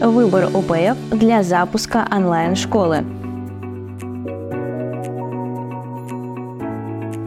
Выбор ОПФ для запуска онлайн-школы.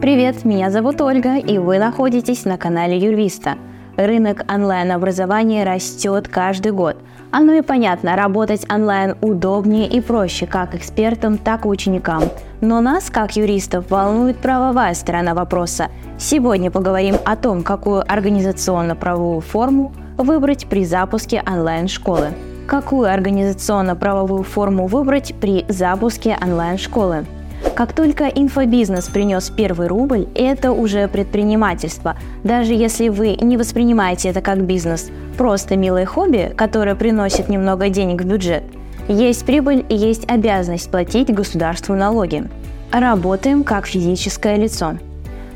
Привет, меня зовут Ольга, и вы находитесь на канале Юрвиста. Рынок онлайн-образования растет каждый год. Оно и понятно, работать онлайн удобнее и проще как экспертам, так и ученикам. Но нас, как юристов, волнует правовая сторона вопроса. Сегодня поговорим о том, какую организационно-правовую форму выбрать при запуске онлайн-школы. Какую организационно-правовую форму выбрать при запуске онлайн-школы? Как только инфобизнес принес первый рубль, это уже предпринимательство. Даже если вы не воспринимаете это как бизнес, просто милое хобби, которое приносит немного денег в бюджет, есть прибыль и есть обязанность платить государству налоги. Работаем как физическое лицо.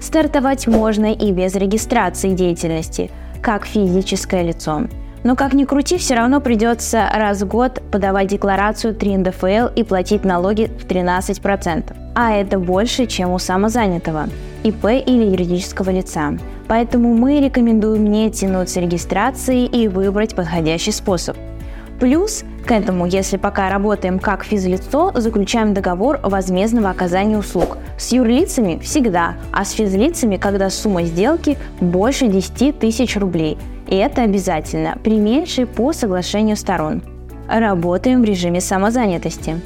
Стартовать можно и без регистрации деятельности, как физическое лицо. Но как ни крути, все равно придется раз в год подавать декларацию 3 НДФЛ и платить налоги в 13%. А это больше, чем у самозанятого, ИП или юридического лица. Поэтому мы рекомендуем не тянуть с регистрацией и выбрать подходящий способ. Плюс к этому, если пока работаем как физлицо, заключаем договор возмездного оказания услуг. С юрлицами всегда, а с физлицами, когда сумма сделки больше 10 тысяч рублей – и это обязательно при меньшей по соглашению сторон. Работаем в режиме самозанятости.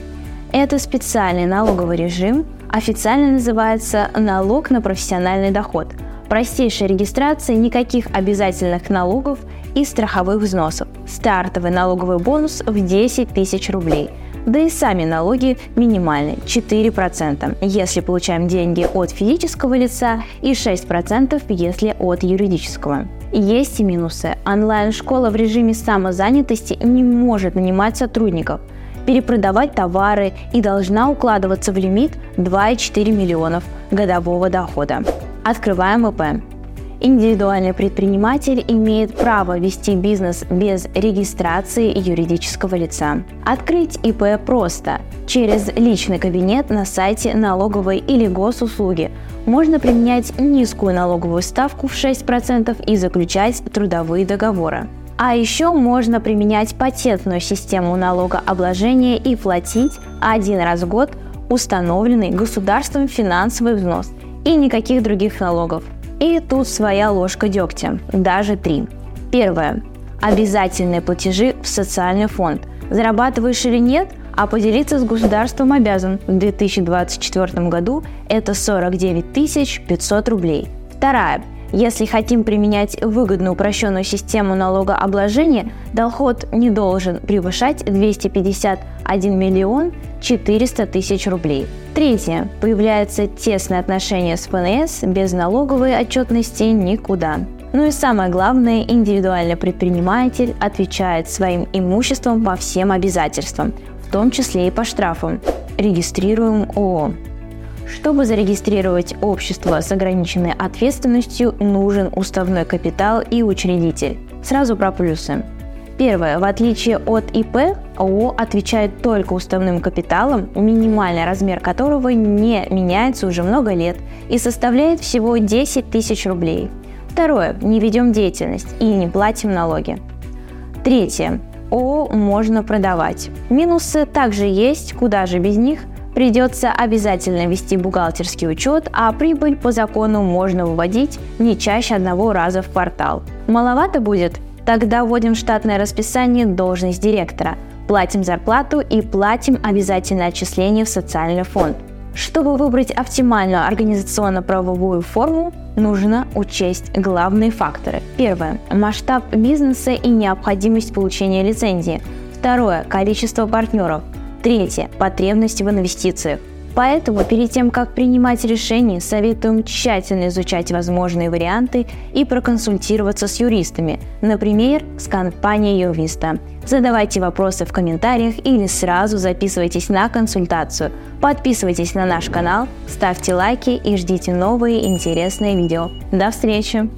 Это специальный налоговый режим, официально называется налог на профессиональный доход. Простейшая регистрация, никаких обязательных налогов и страховых взносов. Стартовый налоговый бонус в 10 тысяч рублей – да и сами налоги минимальны – 4%, если получаем деньги от физического лица и 6% если от юридического. Есть и минусы. Онлайн-школа в режиме самозанятости не может нанимать сотрудников, перепродавать товары и должна укладываться в лимит 2,4 миллионов годового дохода. Открываем ИП. Индивидуальный предприниматель имеет право вести бизнес без регистрации юридического лица. Открыть ИП просто через личный кабинет на сайте налоговой или госуслуги. Можно применять низкую налоговую ставку в 6% и заключать трудовые договоры. А еще можно применять патентную систему налогообложения и платить один раз в год установленный государством финансовый взнос и никаких других налогов. И тут своя ложка дегтя, даже три. Первое. Обязательные платежи в социальный фонд. Зарабатываешь или нет, а поделиться с государством обязан. В 2024 году это 49 500 рублей. Вторая. Если хотим применять выгодную упрощенную систему налогообложения, доход не должен превышать 251 миллион 400 тысяч рублей. Третье. Появляется тесное отношение с ФНС, без налоговой отчетности никуда. Ну и самое главное, индивидуальный предприниматель отвечает своим имуществом по всем обязательствам, в том числе и по штрафам. Регистрируем ООО. Чтобы зарегистрировать общество с ограниченной ответственностью, нужен уставной капитал и учредитель. Сразу про плюсы. Первое. В отличие от ИП, ООО отвечает только уставным капиталом, минимальный размер которого не меняется уже много лет и составляет всего 10 тысяч рублей. Второе. Не ведем деятельность и не платим налоги. Третье. ООО можно продавать. Минусы также есть, куда же без них. Придется обязательно вести бухгалтерский учет, а прибыль по закону можно выводить не чаще одного раза в квартал. Маловато будет? Тогда вводим штатное расписание должность директора, платим зарплату и платим обязательное отчисление в социальный фонд. Чтобы выбрать оптимальную организационно-правовую форму, нужно учесть главные факторы. Первое – масштаб бизнеса и необходимость получения лицензии. Второе – количество партнеров. Третье – потребности в инвестициях. Поэтому перед тем, как принимать решение, советуем тщательно изучать возможные варианты и проконсультироваться с юристами, например, с компанией юриста. Задавайте вопросы в комментариях или сразу записывайтесь на консультацию. Подписывайтесь на наш канал, ставьте лайки и ждите новые интересные видео. До встречи!